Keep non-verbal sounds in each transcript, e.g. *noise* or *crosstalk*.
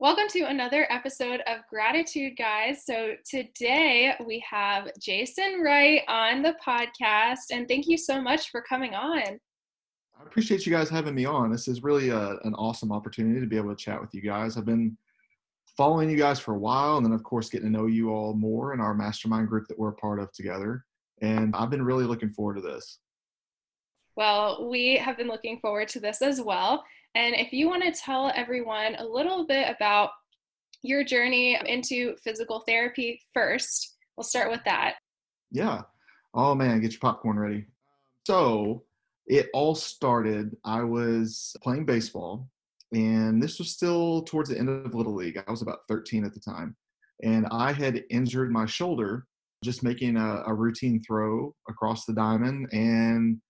Welcome to another episode of Graditude, guys. So today we have Jason Wright on the podcast, and thank you so much for coming on. I appreciate you guys having me on. This is really a, an awesome opportunity to be able to chat with you guys. I've been following you guys for a while, and then, of course, getting to know you all more in our mastermind group that we're a part of together. And I've been really looking forward to this. Well, we have been looking forward to this as well. And if you want to tell everyone a little bit about your journey into physical therapy first, we'll start with that. Yeah. Oh man, get your popcorn ready. So it all started, I was playing baseball, and this was still towards the end of Little League. I was about 13 at the time. And I had injured my shoulder just making a, a routine throw across the diamond. And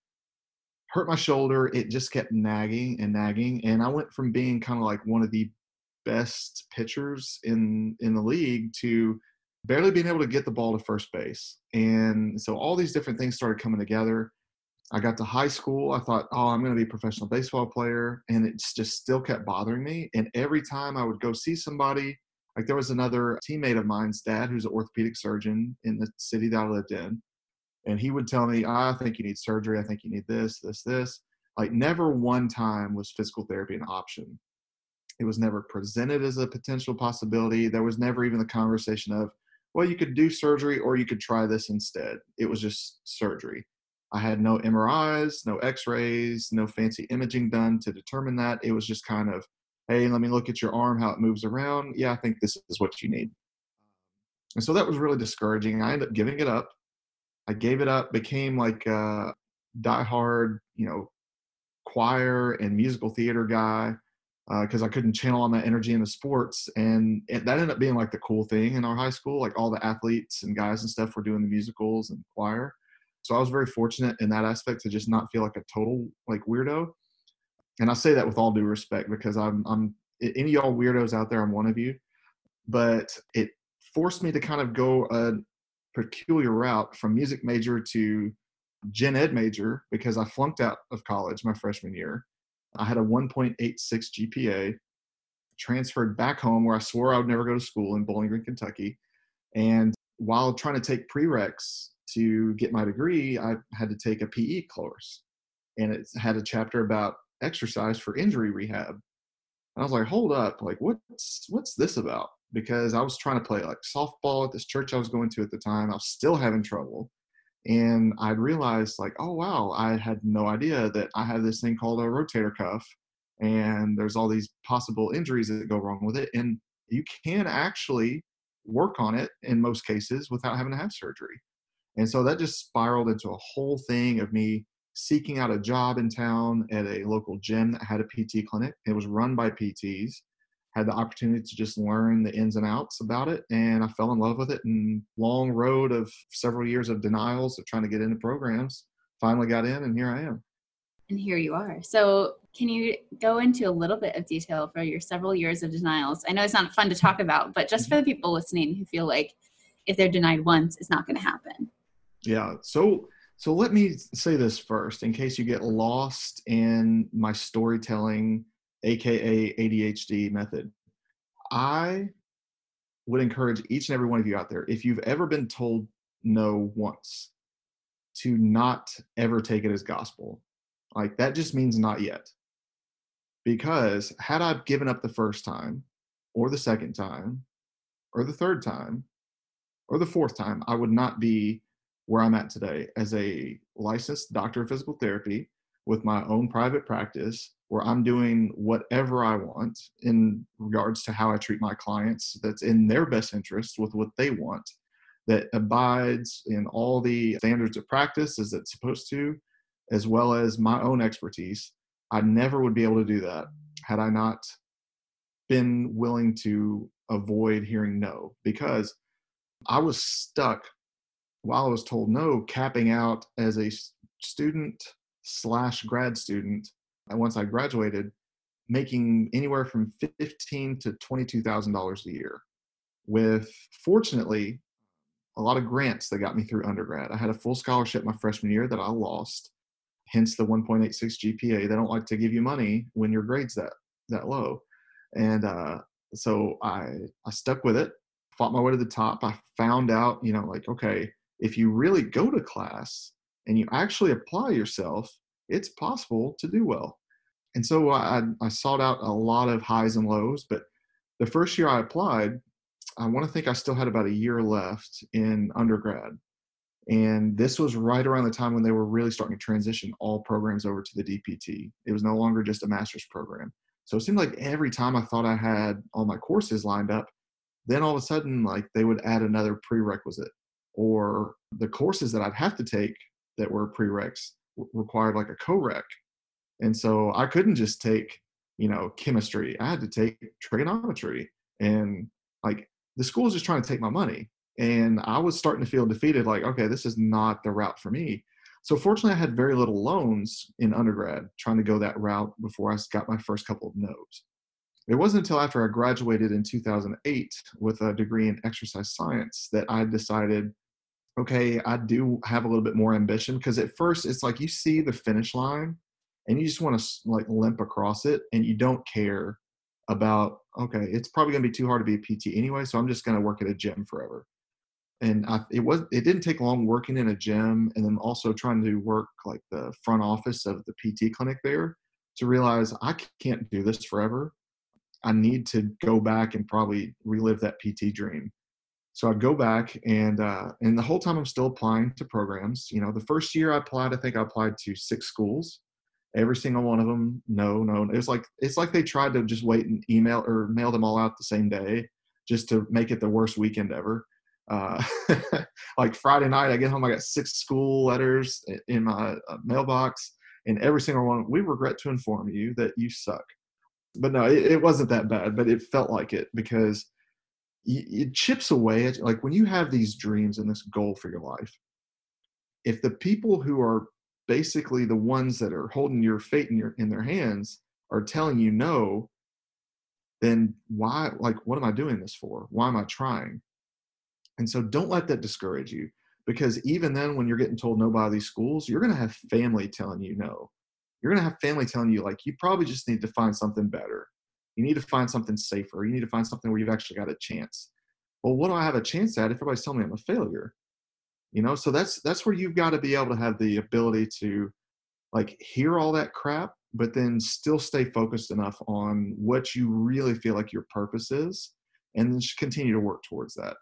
hurt my shoulder. It just kept nagging and nagging, and I went from being kind of like one of the best pitchers in in the league to barely being able to get the ball to first base. And so all these different things started coming together. I got to high school. I thought, oh, I'm going to be a professional baseball player. And it just still kept bothering me. And every time I would go see somebody, like there was another teammate of mine's dad who's an orthopedic surgeon in the city that I lived in and he would tell me, I think you need surgery. I think you need this, this, this. Like never one time was physical therapy an option. It was never presented as a potential possibility. There was never even the conversation of, well, you could do surgery or you could try this instead. It was just surgery. I had no MRIs, no x-rays, no fancy imaging done to determine that. It was just kind of, hey, let me look at your arm, how it moves around. Yeah, I think this is what you need. And so that was really discouraging. I ended up giving it up I gave it up, became like a diehard, you know, choir and musical theater guy because uh, I couldn't channel all my energy into sports, and it, that ended up being like the cool thing in our high school. Like all the athletes and guys and stuff were doing the musicals and choir. So I was very fortunate in that aspect to just not feel like a total like weirdo. And I say that with all due respect because I'm I'm any y'all weirdos out there, I'm one of you. But it forced me to kind of go a, peculiar route from music major to gen ed major because I flunked out of college my freshman year. I had a 1.86 GPA, transferred back home where I swore I would never go to school in Bowling Green, Kentucky. And while trying to take prereqs to get my degree, I had to take a PE course. And it had a chapter about exercise for injury rehab. And I was like, hold up, like what's what's this about? Because I was trying to play like softball at this church I was going to at the time. I was still having trouble. And I realized, like, oh, wow, I had no idea that I have this thing called a rotator cuff. And there's all these possible injuries that go wrong with it. And you can actually work on it in most cases without having to have surgery. And so that just spiraled into a whole thing of me seeking out a job in town at a local gym that had a PT clinic. It was run by PTs had the opportunity to just learn the ins and outs about it and i fell in love with it and long road of several years of denials of trying to get into programs finally got in and here i am. And here you are. So can you go into a little bit of detail for your several years of denials? I know it's not fun to talk mm-hmm. about but just for mm-hmm. the people listening who feel like if they're denied once it's not going to happen. Yeah. So so let me say this first in case you get lost in my storytelling aka ADHD method. I would encourage each and every one of you out there, if you've ever been told no once, to not ever take it as gospel. Like that just means not yet. Because had I given up the first time, or the second time, or the third time, or the fourth time, I would not be where I'm at today as a licensed doctor of physical therapy with my own private practice where I'm doing whatever I want in regards to how I treat my clients that's in their best interest with what they want, that abides in all the standards of practice as it's supposed to, as well as my own expertise. I never would be able to do that had I not been willing to avoid hearing no because I was stuck while I was told no, capping out as a student slash grad student. Once I graduated, making anywhere from fifteen to twenty-two thousand dollars a year. With fortunately a lot of grants that got me through undergrad. I had a full scholarship my freshman year that I lost, hence the 1.86 GPA. They don't like to give you money when your grades that that low, and uh, so I I stuck with it, fought my way to the top. I found out, you know, like okay, if you really go to class and you actually apply yourself, it's possible to do well. And so I, I sought out a lot of highs and lows, but the first year I applied, I want to think I still had about a year left in undergrad. And this was right around the time when they were really starting to transition all programs over to the DPT. It was no longer just a master's program. So it seemed like every time I thought I had all my courses lined up, then all of a sudden, like they would add another prerequisite, or the courses that I'd have to take that were prereqs required like a co-req. And so I couldn't just take, you know, chemistry. I had to take trigonometry. And like the school was just trying to take my money. And I was starting to feel defeated, like, okay, this is not the route for me. So fortunately, I had very little loans in undergrad trying to go that route before I got my first couple of no's. It wasn't until after I graduated in 2008 with a degree in exercise science that I decided, okay, I do have a little bit more ambition because at first it's like you see the finish line and you just want to like limp across it and you don't care about okay it's probably going to be too hard to be a pt anyway so i'm just going to work at a gym forever. And I, it was it didn't take long working in a gym and then also trying to work like the front office of the pt clinic there to realize i can't do this forever. I need to go back and probably relive that pt dream so i'd go back and uh, and the whole time i'm still applying to programs you know the first year i applied i think i applied to six schools. Every single one of them no no it was like it's like they tried to just wait and email or mail them all out the same day just to make it the worst weekend ever. Uh, *laughs* like Friday night, I get home, I got six school letters in my uh, mailbox, and every single one, we regret to inform you that you suck. But no, it, it wasn't that bad, but it felt like it because it chips away at like when you have these dreams and this goal for your life. If the people who are basically the ones that are holding your fate in your in their hands are telling you no, then why like what am I doing this for? Why am I trying? And so don't let that discourage you because even then, when you're getting told no by these schools, you're going to have family telling you no. You're going to have family telling you, like, you probably just need to find something better. You need to find something safer. You need to find something where you've actually got a chance. Well, what do I have a chance at if everybody's telling me I'm a failure? You know, so that's that's where you've got to be able to have the ability to like hear all that crap, but then still stay focused enough on what you really feel like your purpose is, and then continue to work towards that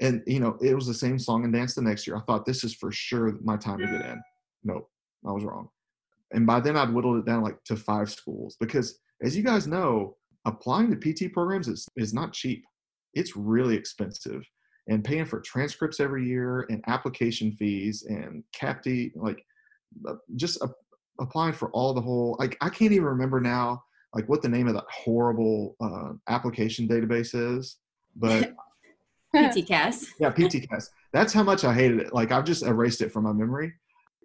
and you know it was the same song and dance the next year i thought this is for sure my time to get in nope i was wrong and by then i'd whittled it down like to five schools because as you guys know applying to pt programs is, is not cheap it's really expensive and paying for transcripts every year and application fees and CAPTE, like uh, just uh, applying for all the whole like i can't even remember now like what the name of that horrible uh, application database is but *laughs* PTCAS. *laughs* yeah, PTCAS. That's how much I hated it. Like I've just erased it from my memory.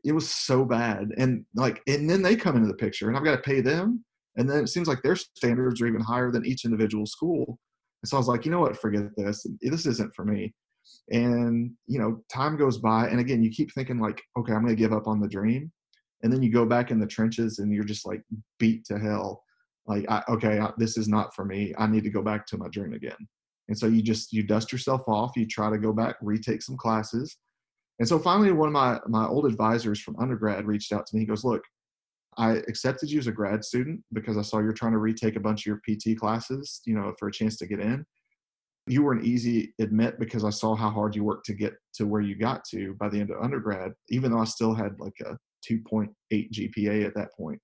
It was so bad. And like, and then they come into the picture and I've got to pay them. And then it seems like their standards are even higher than each individual school. And so I was like, you know what, forget this. This isn't for me. And, you know, time goes by. And again, you keep thinking like, okay, I'm going to give up on the dream. And then you go back in the trenches and you're just like beat to hell. Like, I, okay, I, this is not for me. I need to go back to my dream again. And so you just you dust yourself off, you try to go back, retake some classes. And so finally one of my my old advisors from undergrad reached out to me. He goes, "Look, I accepted you as a grad student because I saw you're trying to retake a bunch of your PT classes, you know, for a chance to get in. you were an easy admit because I saw how hard you worked to get to where you got to by the end of undergrad, even though I still had like a 2.8 GPA at that point.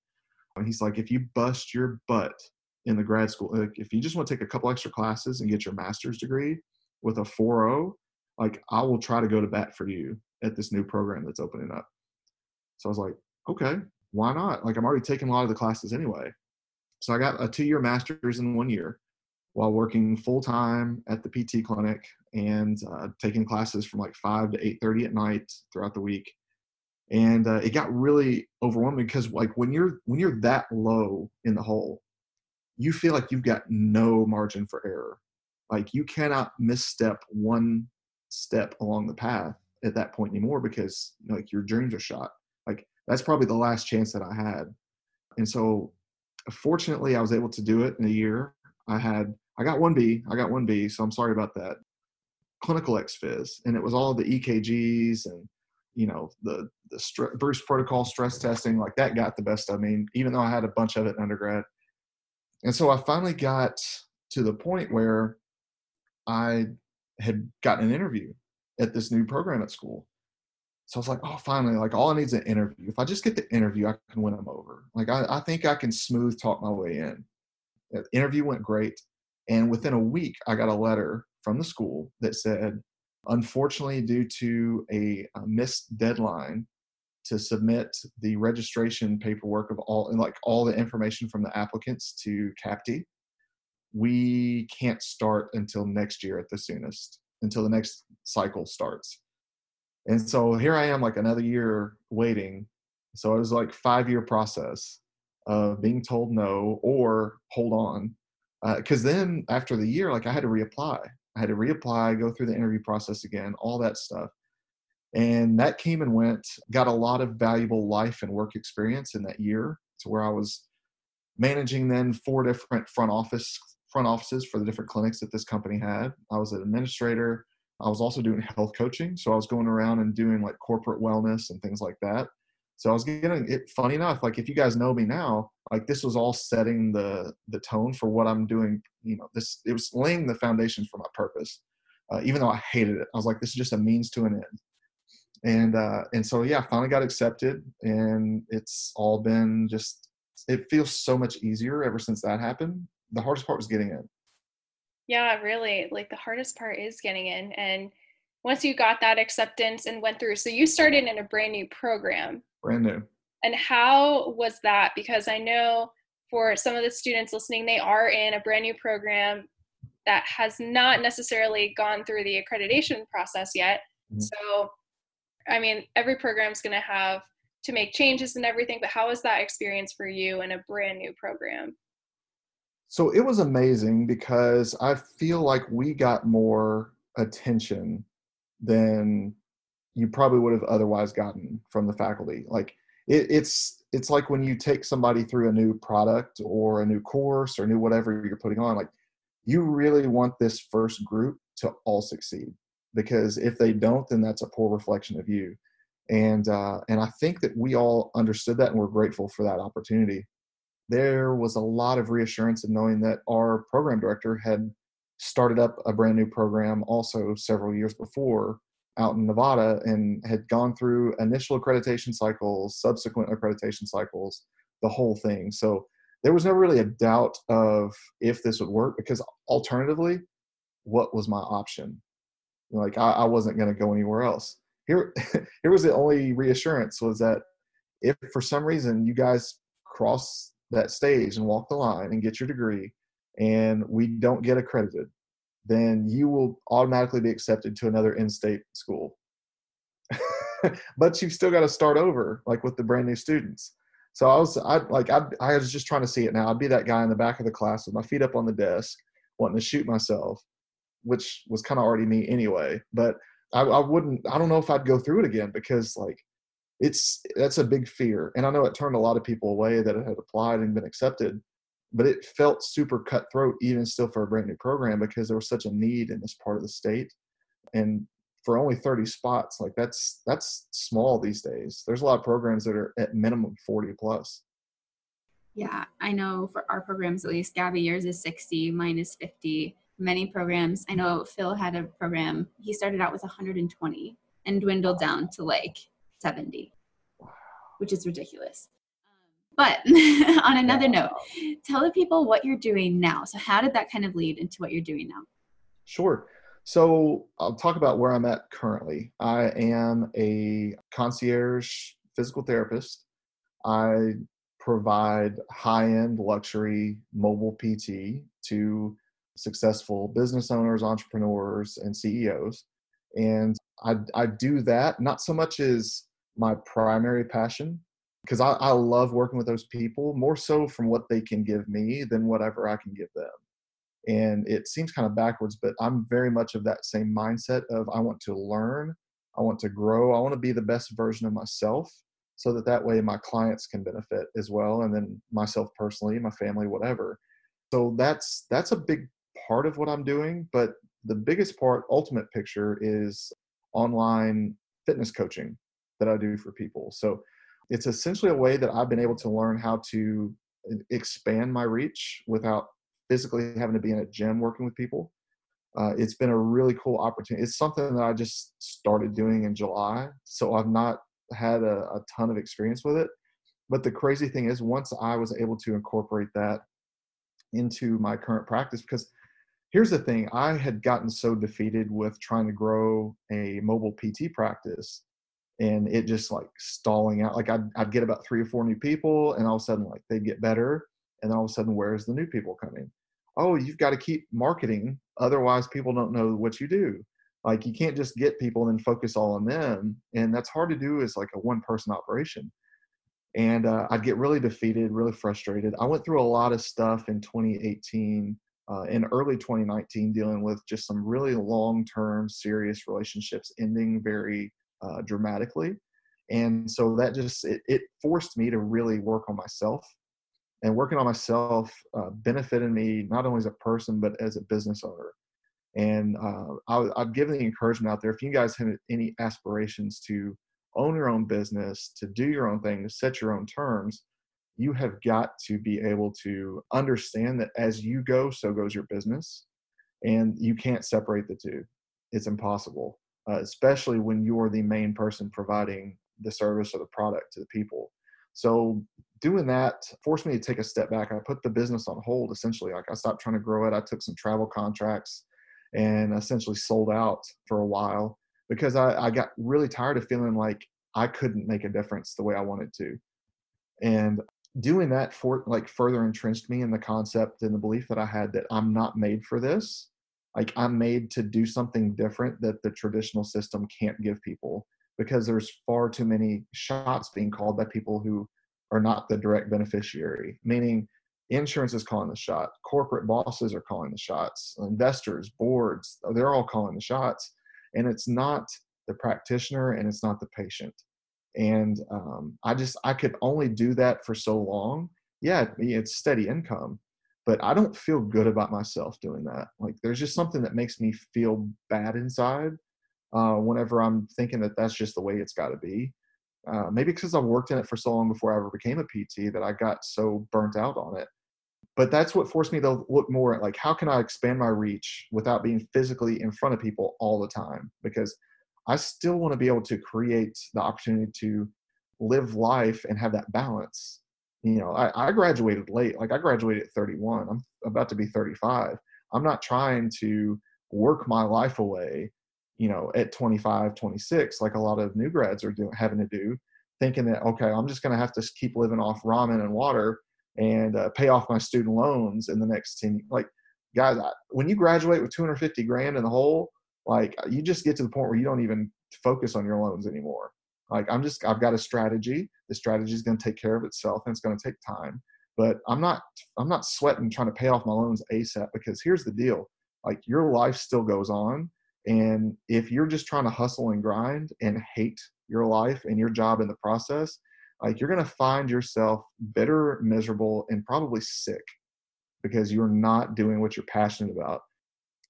And he's like, if you bust your butt in the grad school, like if you just want to take a couple extra classes and get your master's degree with a 4.0, like I will try to go to bat for you at this new program that's opening up. So I was like, okay, why not? Like I'm already taking a lot of the classes anyway. So I got a two year master's in one year while working full time at the PT clinic and uh, taking classes from like five to eight thirty at night throughout the week. And uh, it got really overwhelming because like when you're when you're that low in the hole, you feel like you've got no margin for error. Like you cannot misstep one step along the path at that point anymore because like your dreams are shot. That's probably the last chance that I had. And so fortunately I was able to do it in a year I had I got one B. I got one B, so I'm sorry about that. Clinical ex-phys, and it was all the EKGs and you know the the Bruce protocol stress testing. Like that got the best of me, even though I had a bunch of it in undergrad. And so I finally got to the point where I had gotten an interview at this new program at school. So I was like, oh, finally, like all I need is an interview. If I just get the interview, I can win them over. Like I, I think I can smooth talk my way in. The interview went great. And within a week, I got a letter from the school that said, unfortunately, due to a, a missed deadline to submit the registration paperwork of all and like all the information from the applicants to CAPTE, we can't start until next year at the soonest, until the next cycle starts. And so here I am, like another year waiting. So it was like five year process of being told no or hold on. Because uh, then after the year, like I had to reapply. I had to reapply, go through the interview process again, all that stuff. And that came and went, got a lot of valuable life and work experience in that year to where I was managing then four different front office front offices for the different clinics that this company had. I was an administrator. I was also doing health coaching. So I was going around and doing like corporate wellness and things like that. So I was getting it. Funny enough, like if you guys know me now, like this was all setting the the tone for what I'm doing. You know, this it was laying the foundation for my purpose. Uh, even though I hated it, I was like, this is just a means to an end. And uh, and so yeah, finally got accepted, and it's all been just. It feels so much easier ever since that happened. The hardest part was getting in. Yeah, really. Like the hardest part is getting in, and once you got that acceptance and went through, so you started in a brand new program brand new. And how was that? Because I know for some of the students listening, they are in a brand new program that has not necessarily gone through the accreditation process yet. Mm-hmm. So, I mean, every program is going to have to make changes and everything, but how was that experience for you in a brand new program? So it was amazing because I feel like we got more attention than you probably would have otherwise gotten from the faculty. Like it, it's it's like when you take somebody through a new product or a new course or new whatever you're putting on. Like you really want this first group to all succeed because if they don't, then that's a poor reflection of you. And uh, and I think that we all understood that and we're grateful for that opportunity. There was a lot of reassurance in knowing that our program director had started up a brand new program also several years before out in Nevada and had gone through initial accreditation cycles, subsequent accreditation cycles, the whole thing. So there was never really a doubt of if this would work because alternatively, what was my option? Like I, I wasn't going to go anywhere else. Here, *laughs* here was the only reassurance was that if for some reason you guys cross that stage and walk the line and get your degree and we don't get accredited then you will automatically be accepted to another in-state school. *laughs* but you've still got to start over, like with the brand new students. So I was, I like, I, I was just trying to see it now. I'd be that guy in the back of the class with my feet up on the desk, wanting to shoot myself, which was kind of already me anyway. But I, I wouldn't, I don't know if I'd go through it again because like, it's that's a big fear, and I know it turned a lot of people away that had applied and been accepted but it felt super cutthroat even still for a brand new program because there was such a need in this part of the state and for only 30 spots like that's that's small these days there's a lot of programs that are at minimum 40 plus yeah i know for our programs at least gabby yours is 60 mine is 50 many programs. I know Phil had a program, he started out with 120 and dwindled down to like 70, which is ridiculous. But *laughs* on another note, tell the people what you're doing now. So, how did that kind of lead into what you're doing now? Sure. So, I'll talk about where I'm at currently. I am a concierge physical therapist. I provide high end luxury mobile PT to successful business owners, entrepreneurs, and CEOs. And I, I do that not so much as my primary passion, because I, I love working with those people more so from what they can give me than whatever I can give them. And it seems kind of backwards, but I'm very much of that same mindset of I want to learn, I want to grow, I want to be the best version of myself so that that way my clients can benefit as well and then myself personally my family whatever so that's that's a big part of what i'm doing but the biggest part ultimate picture is online fitness coaching that i do for people. So it's essentially a way that i've been able to learn how to expand my reach without physically having to be in a gym working with people. Uh, it's been a really cool opportunity. It's something that i just started doing in july so i've not had a, a ton of experience with it. But the crazy thing is, once I was able to incorporate that into my current practice, because here's the thing I had gotten so defeated with trying to grow a mobile PT practice and it just like stalling out. Like I'd, I'd get about three or four new people, and all of a sudden, like they'd get better. And then all of a sudden, where's the new people coming? Oh, you've got to keep marketing. Otherwise, people don't know what you do like you can't just get people and then focus all on them and that's hard to do as like a one person operation and uh, i'd get really defeated really frustrated i went through a lot of stuff in 2018 uh, in early 2019 dealing with just some really long term serious relationships ending very uh, dramatically and so that just it, it, forced me to really work on myself and working on myself uh, benefited me not only as a person but as a business owner and uh, I, I've given the encouragement out there if you guys have any aspirations to own your own business, to do your own thing, to set your own terms, you have got to be able to understand that as you go, so goes your business. And you can't separate the two. It's impossible, uh, especially when you're the main person providing the service or the product to the people. So doing that forced me to take a step back. I put the business on hold essentially. Like I stopped trying to grow it. I took some travel contracts and essentially sold out for a while because I, I got really tired of feeling like I couldn't make a difference the way I wanted to. And doing that for like further entrenched me in the concept and the belief that I had that I'm not made for this. Like I'm made to do something different that the traditional system can't give people because there's far too many shots being called by people who are not the direct beneficiary. Meaning insurance is calling the shot corporate bosses are calling the shots investors boards they're all calling the shots and it's not the practitioner and it's not the patient and um, i just i could only do that for so long yeah it's steady income but i don't feel good about myself doing that. Like there's just something that makes me feel bad inside uh, whenever i'm thinking that that's just the way it's got to be. Uh, maybe because I've worked in it for so long before I ever became a PT that I got so burnt out on it. But that's what forced me to look more at like how can i expand my reach without being physically in front of people all the time? Because i still want to be able to create the opportunity to live life and have that balance you know I, I graduated late like i graduated at 31 i'm about to be 35 i'm not trying to work my life away you know at 25 26 like a lot of new grads are doing having to do thinking that okay i'm just going to have to keep living off ramen and water and uh, pay off my student loans in the next 10 like guys I, when you graduate with 250 grand in the hole like you just get to the point where you don't even focus on your loans anymore like i'm just i've got a strategy the strategy is going to take care of itself and it's going to take time but i'm not i'm not sweating trying to pay off my loans asap because here's the deal like your life still goes on and if you're just trying to hustle and grind and hate your life and your job in the process like you're going to find yourself bitter, miserable, and probably sick because you're not doing what you're passionate about.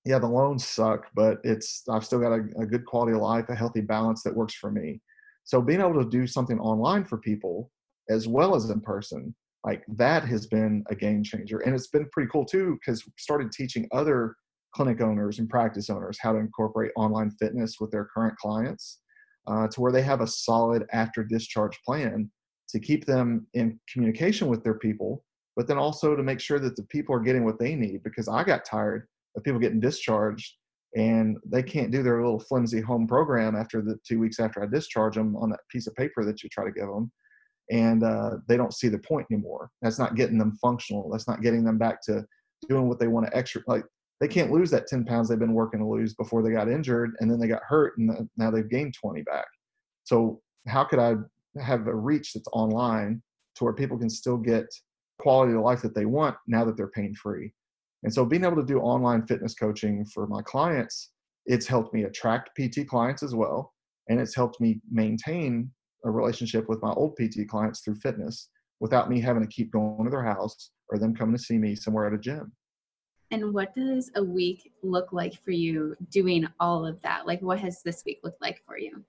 Yeah, the loans suck, but it's I've still got a, a good quality of life, a healthy balance that works for me. So being able to do something online for people as well as in person, like that has been a game changer. And it's been pretty cool too, because started teaching other clinic owners and practice owners how to incorporate online fitness with their current clients uh, to where they have a solid after discharge plan to keep them in communication with their people, but then also to make sure that the people are getting what they need. Because I got tired of people getting discharged and they can't do their little flimsy home program after the two weeks after I discharge them on that piece of paper that you try to give them. And uh, they don't see the point anymore. That's not getting them functional. That's not getting them back to doing what they want to extra. Like they can't lose that 10 pounds they've been working to lose before they got injured and then they got hurt and now they've gained 20 back. So how could I have a reach that's online to where people can still get quality of life that they want now that they're pain free? And so being able to do online fitness coaching for my clients, it's helped me attract PT clients as well. And it's helped me maintain a relationship with my old PT clients through fitness without me having to keep going to their house or them coming to see me somewhere at a gym. And what does a week look like for you doing all of that? Like, what has this week looked like for you?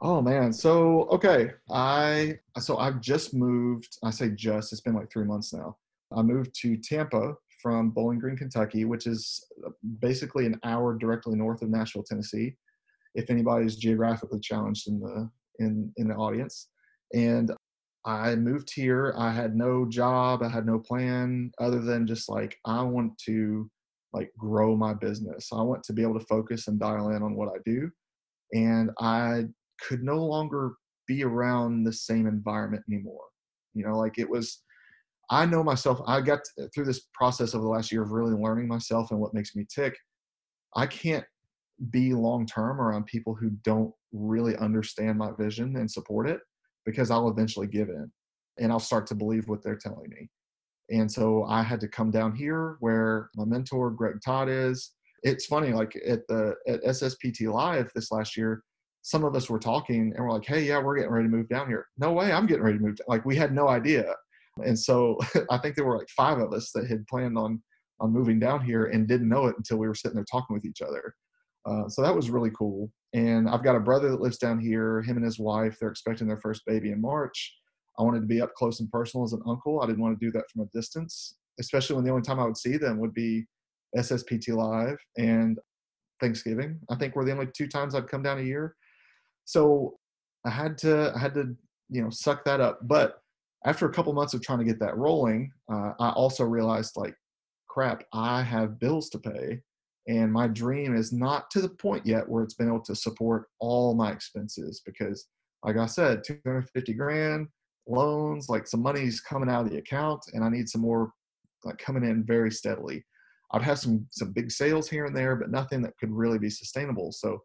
Oh man, so okay, I so I've just moved. I say just; it's been like three months now. I moved to Tampa from Bowling Green, Kentucky, which is uh, basically an hour directly north of Nashville, Tennessee. If anybody's geographically challenged in the in in the audience, and I moved here. I had no job. I had no plan other than just like I want to like grow my business. I want to be able to focus and dial in on what I do, and I could no longer be around the same environment anymore. You know, like it was I know myself. I got through this process over the last year of really learning myself and what makes me tick. I can't be long term around people who don't really understand my vision and support it because I'll eventually give in and I'll start to believe what they're telling me. And so I had to come down here where my mentor Greg Todd is. It's funny, like at the at SSPT Live this last year, some of us were talking and we're like, "Hey, yeah, we're getting ready to move down here." No way, I'm getting ready to move. Down. Like we had no idea and so *laughs* I think there were like five of us that had planned on on moving down here and didn't know it until we were sitting there talking with each other. Uh, so that was really cool. And I've got a brother that lives down here. Him and his wife, they're expecting their first baby in March. I wanted to be up close and personal as an uncle. I didn't want to do that from a distance, especially when the only time I would see them would be SSPT Live and Thanksgiving. I think were the only two times I'd come down a year. So I had to I had to you know suck that up. But after a couple months of trying to get that rolling, uh, I also realized like, crap, I have bills to pay. And my dream is not to the point yet where it's been able to support all my expenses because, like I said, 250 grand loans, like some money's coming out of the account, and I need some more like coming in very steadily. I'd have some some big sales here and there, but nothing that could really be sustainable. So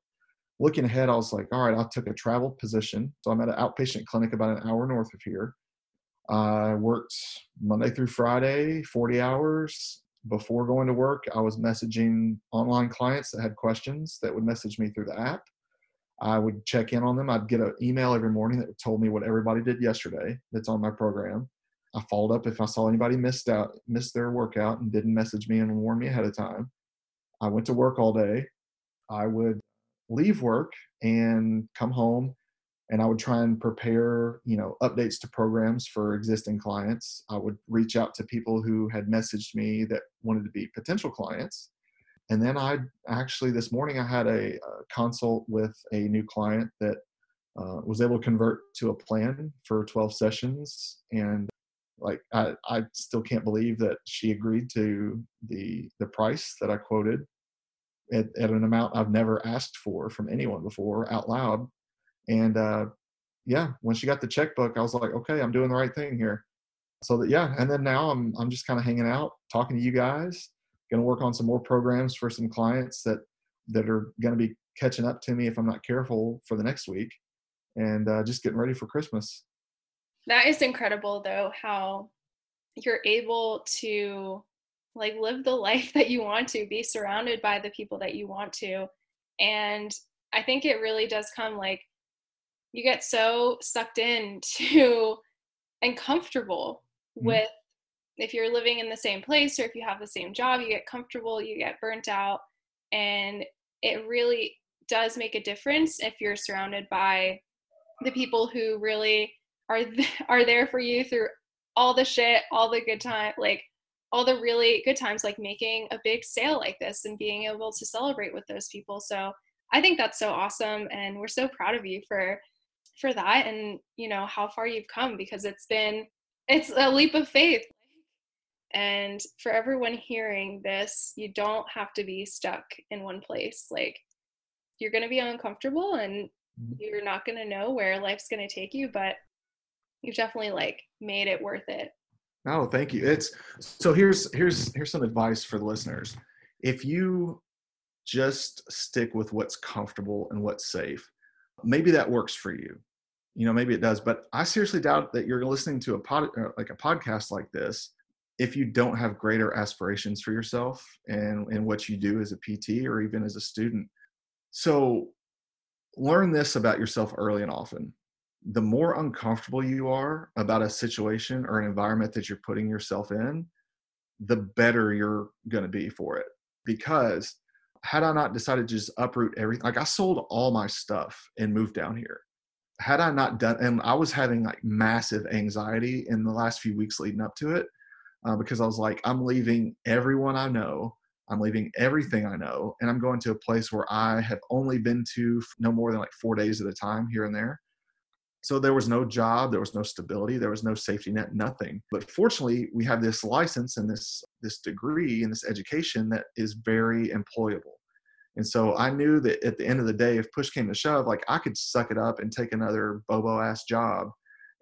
looking ahead, I was like, all right, I took a travel position. So I'm at an outpatient clinic about an hour north of here. I worked Monday through Friday, 40 hours. Before going to work, I was messaging online clients that had questions that would message me through the app. I would check in on them. I'd get an email every morning that told me what everybody did yesterday that's on my program. I followed up if I saw anybody missed out, missed their workout and didn't message me and warn me ahead of time. I went to work all day. I would leave work and come home and I would try and prepare, you know, updates to programs for existing clients. I would reach out to people who had messaged me that wanted to be potential clients. And then I actually this morning I had a, a consult with a new client that uh, was able to convert to a plan for 12 sessions and like I, I still can't believe that she agreed to the the price that I quoted at, at an amount I've never asked for from anyone before out loud and uh, yeah, when she got the checkbook, I was like, okay, I'm doing the right thing here. So that yeah, and then now I'm I'm just kind of hanging out, talking to you guys. Going to work on some more programs for some clients that that are going to be catching up to me if I'm not careful for the next week, and uh, just getting ready for Christmas. That is incredible, though, how you're able to like live the *laughs* life that you want to, be surrounded by the people that you want to, and I think it really does come like you get so sucked into *laughs* and comfortable mm-hmm. with if you're living in the same place or if you have the same job you get comfortable you get burnt out and it really does make a difference if you're surrounded by the people who really are *laughs* th- are there for you through all the shit all the good time like all the really good times like making a big sale like this and being able to celebrate with those people so i think that's so awesome and we're so proud of you for for that and you know how far you've come because it's been it's a leap of faith and for everyone hearing this you don't have to be stuck in one place like you're going to be uncomfortable and mm-hmm. you're not going to know where life's going to take you but you've definitely like made it worth it Oh, thank you. It's so here's here's here's some advice for the listeners. If you just stick with what's comfortable and what's safe, maybe that works for you. You know, maybe it does, but I seriously doubt that you're listening to a pod uh, like a podcast like this if you don't have greater aspirations for yourself and and what you do as a PT or even as a student. So learn this about yourself early and often the more uncomfortable you are about a situation or an environment that you're putting yourself in, the better you're going to be for it. Because had I not decided to just uproot everything, like I sold all my stuff and moved down here. Had I not done, and I was having like massive anxiety in the last few weeks leading up to it, uh, because I was like, I'm leaving everyone I know, I'm leaving everything I know, and I'm going to a place where I have only been to no more than like four days at a time here and there so there was no job, there was no stability, there was no safety net, nothing. But fortunately, we have this license and this this degree and this education that is very employable. And so I knew that at the end of the day, if push came to shove, like I could suck it up and take another bobo ass job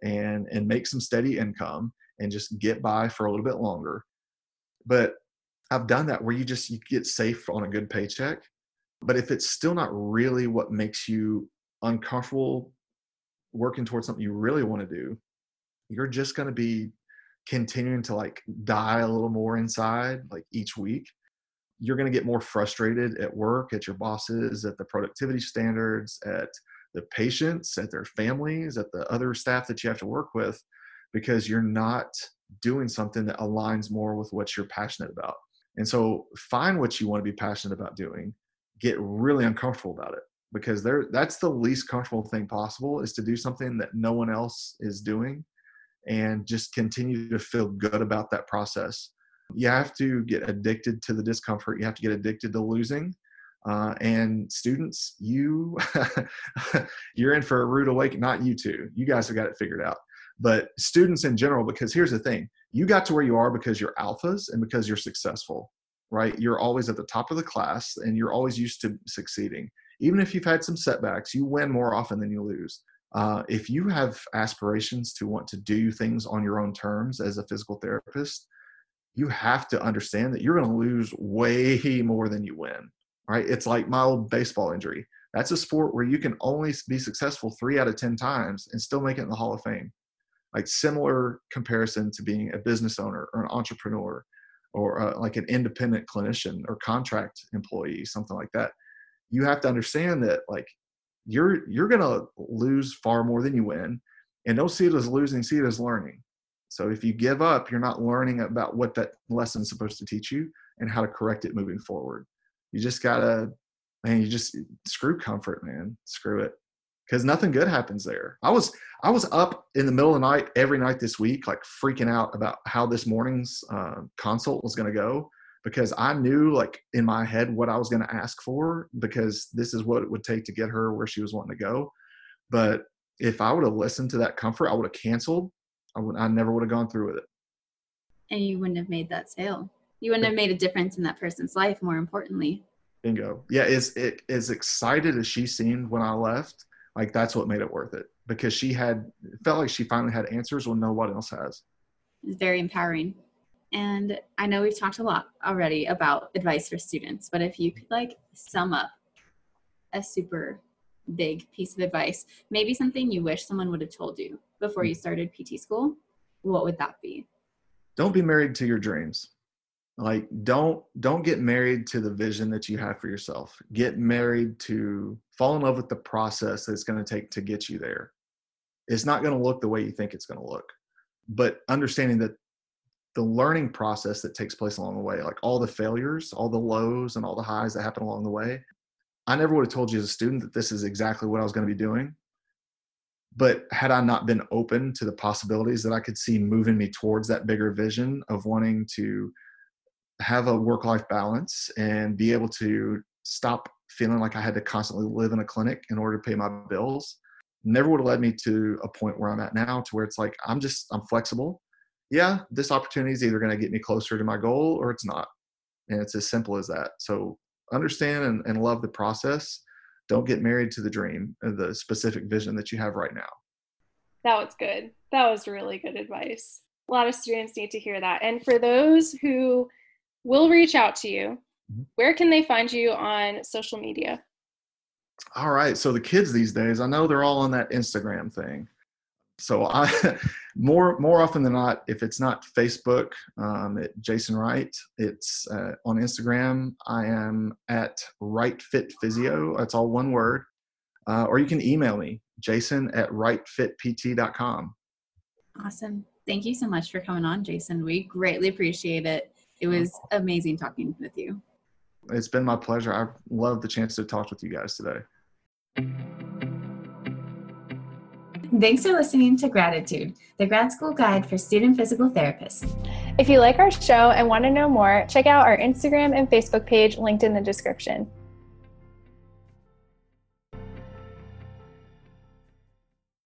and and make some steady income and just get by for a little bit longer. But I've done that where you just you get safe on a good paycheck. But if it's still not really what makes you uncomfortable working towards something you really want to do, you're just going to be continuing to like die a little more inside like each week. You're going to get more frustrated at work, at your bosses, at the productivity standards, at the patients, at their families, at the other staff that you have to work with because you're not doing something that aligns more with what you're passionate about. And so find what you want to be passionate about doing, get really uncomfortable about it because there that's the least comfortable thing possible is to do something that no one else is doing and just continue to feel good about that process. You have to get addicted to the discomfort. You have to get addicted to losing uh, and students you *laughs* you're in for a rude awakening. Not you two. You guys have got it figured out. But students in general because here's the thing. You got to where you are because you're alphas and because you're successful right? You're always at the top of the class and you're always used to succeeding even if you've had some setbacks, you win more often than you lose. Uh, if you have aspirations to want to do things on your own terms as a physical therapist, you have to understand that you're going to lose way more than you win. Right? It's like my old baseball injury. That's a sport where you can only be successful three out of 10 times and still make it in the Hall of Fame. Like similar comparison to being a business owner or an entrepreneur or uh, like an independent clinician or contract employee, something like that you have to understand that like you're you're gonna lose far more than you win and don't see it as losing see it as learning. So if you give up you're not learning about what that lesson's supposed to teach you and how to correct it moving forward. You just gotta man you just screw comfort man. Screw it. Because nothing good happens there. I was i was up in the middle of the night every night this week like freaking out about how this morning's uh, consult was to go because I knew like in my head what I was going to ask for because this is what it would take to get her where she was wanting to go. But if I would have listened to that comfort, I would have canceled. I would I never would have gone through with it. And you wouldn't have made that sale. You wouldn't have made a difference in that person's life. More importantly. Bingo. Yeah, is it as excited as she seemed when I left, like that's what made it worth it because she had felt like she finally had answers when no one else has. It's very empowering. And I know we've talked a lot already about advice for students, but if you could like sum up a super big piece of advice, maybe something you wish someone would have told you before you hmm. started PT school, what would that be? Don't be married to your dreams. Like don't don't get married to the vision that you have for yourself. Get married to fall in love with the process that's going to take to get you there. It's not going to look the way you think it's going to look. But understanding that the learning process that takes place along the way, like all the failures, all the lows, and all the highs that happen along the way. I never would have told you as a student that this is exactly what I was going to be doing. but had I not been open to the possibilities that I could see moving me towards that bigger vision of wanting to have a work life balance and be able to stop feeling like I had to constantly live in a clinic in order to pay my bills, never would have led me to a point where I'm at now to where it's like I'm just I'm flexible. Yeah, this opportunity is either going to get me closer to my goal or it's not. And it's as simple as that. So understand and, and love the process don't get married to the dream the specific vision that you have right now. That was good. That was really good advice. A lot of students need to hear that. And for those who will reach out to you, mm-hmm. where can they find you on social media? All right. So the kids these days, I know they're all on that Instagram thing so I *laughs* more more often than not, if it's not Facebook, um, at Jason Wright, it's uh, on Instagram. I am at Right Fit Physio. That's all one word. Uh, or you can email me, Jason at rightfitpt.com. Awesome. Thank you so much for coming on, Jason. We greatly appreciate it. It was amazing talking with you. It's been my pleasure. I love the chance to talk with you guys today. Thanks for listening to Graditude, the grad school guide for student physical therapists. If you like our show and want to know more, check out our Instagram and Facebook page linked in the description.